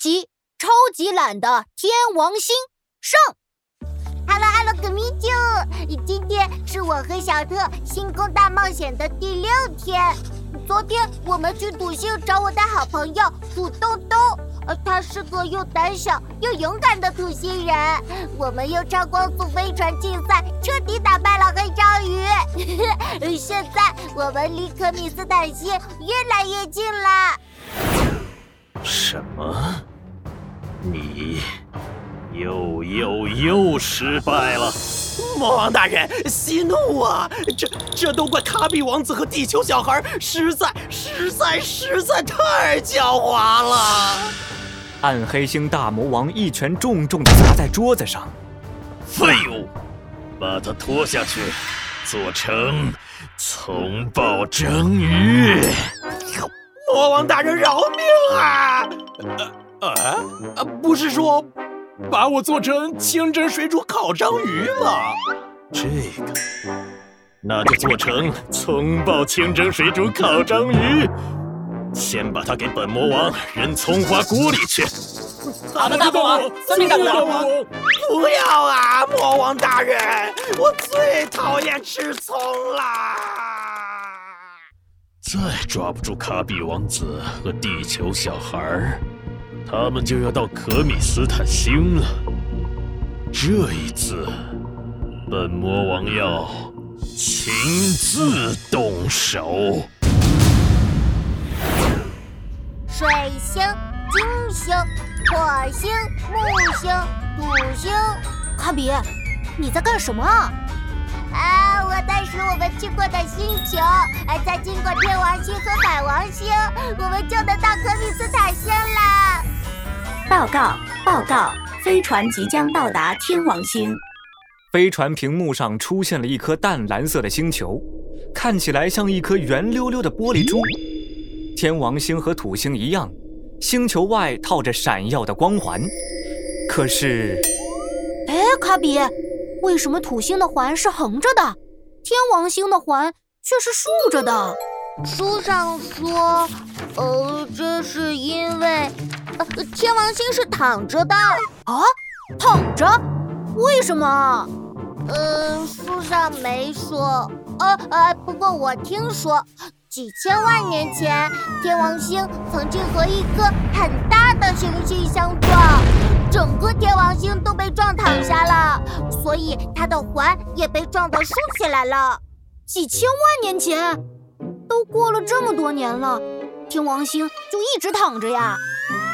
集《超级懒的天王星》上。Hello Hello，葛米九，今天是我和小特星空大冒险的第六天。昨天我们去土星找我的好朋友土豆豆，呃，他是个又胆小又勇敢的土星人。我们用超光速飞船竞赛，彻底打败了黑章鱼。现在我们离可米斯坦星越来越近了。什么？你？又又又失败了，魔王大人息怒啊！这这都怪卡比王子和地球小孩，实在实在实在太狡猾了。暗黑星大魔王一拳重重的砸在桌子上，废物，把他拖下去，做成葱爆蒸鱼。魔王大人饶命啊！呃呃，不是说。把我做成清蒸水煮烤章鱼吗？这个，那就做成葱爆清蒸水煮烤章鱼。先把它给本魔王扔葱花锅里去。好的，大魔王，遵命，大魔王。不要啊，魔王大人，我最讨厌吃葱啦！再抓不住卡比王子和地球小孩儿。他们就要到可米斯坦星了。这一次，本魔王要亲自动手。水星、金星、火星、木星、土星。卡比，你在干什么啊？啊，我在数我们去过的星球，还在经过天王星和海王星，我们就能到可米斯坦星了。报告报告，飞船即将到达天王星。飞船屏幕上出现了一颗淡蓝色的星球，看起来像一颗圆溜溜的玻璃珠。天王星和土星一样，星球外套着闪耀的光环。可是，哎，卡比，为什么土星的环是横着的，天王星的环却是竖着的？书上说，呃，这是因为，天王星是躺着的啊，躺着？为什么？嗯，书上没说。呃呃，不过我听说，几千万年前，天王星曾经和一颗很大的行星相撞，整个天王星都被撞躺下了，所以它的环也被撞得竖起来了。几千万年前。都过了这么多年了，天王星就一直躺着呀，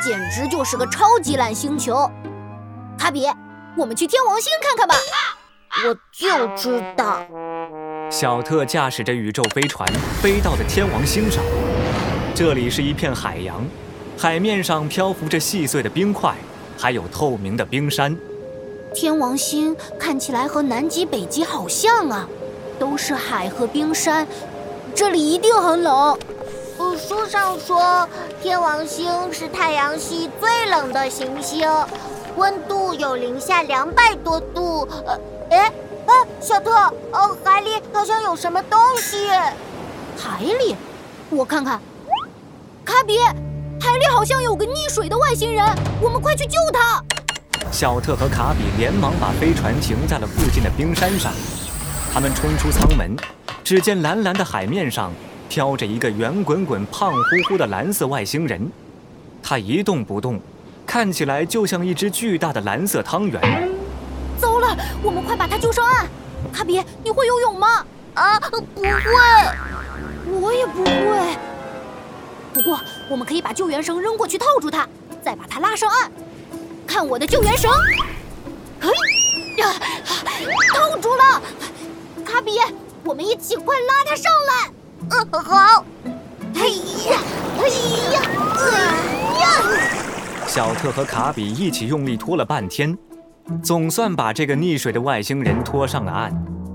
简直就是个超级烂星球。卡比，我们去天王星看看吧。我就知道。小特驾驶着宇宙飞船飞到了天王星上，这里是一片海洋，海面上漂浮着细碎的冰块，还有透明的冰山。天王星看起来和南极、北极好像啊，都是海和冰山。这里一定很冷。呃，书上说天王星是太阳系最冷的行星，温度有零下两百多度。呃，哎，哎，小特，呃，海里好像有什么东西。海里？我看看。卡比，海里好像有个溺水的外星人，我们快去救他。小特和卡比连忙把飞船停在了附近的冰山上，他们冲出舱门。只见蓝蓝的海面上飘着一个圆滚滚、胖乎乎的蓝色外星人，他一动不动，看起来就像一只巨大的蓝色汤圆。糟了，我们快把他救上岸！卡比，你会游泳吗？啊，不会。我也不会。不过我们可以把救援绳扔过去套住他，再把他拉上岸。看我的救援绳！嘿呀，套住了，卡比。我们一起快拉他上来！嗯，好。哎呀，哎呀，哎呀！小特和卡比一起用力拖了半天，总算把这个溺水的外星人拖上了岸。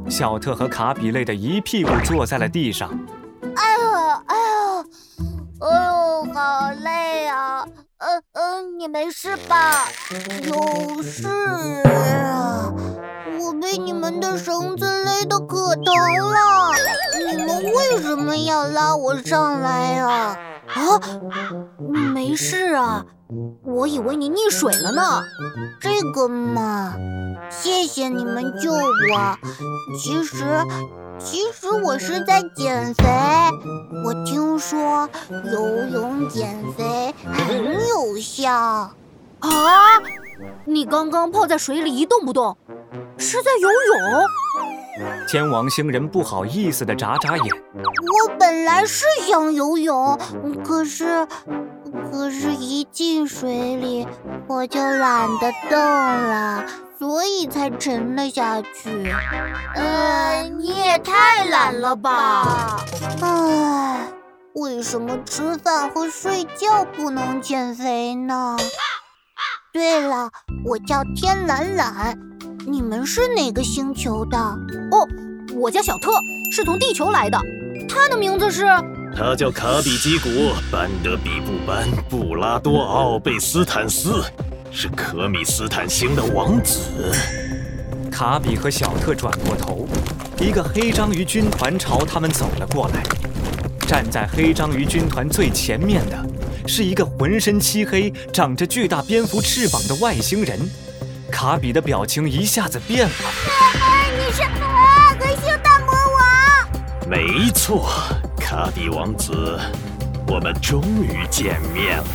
小特和卡比累得一屁股坐在了地上。哎呦，哎呦，哎呦，好累啊！呃呃，你没事吧？有事啊！我被你们的绳子勒得可疼了，你们为什么要拉我上来呀？啊，没事啊，我以为你溺水了呢。这个嘛，谢谢你们救我。其实，其实我是在减肥。我听说游泳减肥很有效。啊？你刚刚泡在水里一动不动，是在游泳？天王星人不好意思的眨眨眼。我本来是想游泳，可是，可是一进水里我就懒得动了，所以才沉了下去。呃，你也太懒了吧！唉，为什么吃饭和睡觉不能减肥呢？对了，我叫天懒懒，你们是哪个星球的？哦，我叫小特，是从地球来的。他的名字是？他叫卡比基古班德比布班布拉多奥贝斯坦斯，是可米斯坦星的王子。卡比和小特转过头，一个黑章鱼军团朝他们走了过来。站在黑章鱼军团最前面的。是一个浑身漆黑、长着巨大蝙蝠翅膀的外星人，卡比的表情一下子变了。你是啊，黑星大魔王？没错，卡比王子，我们终于见面了。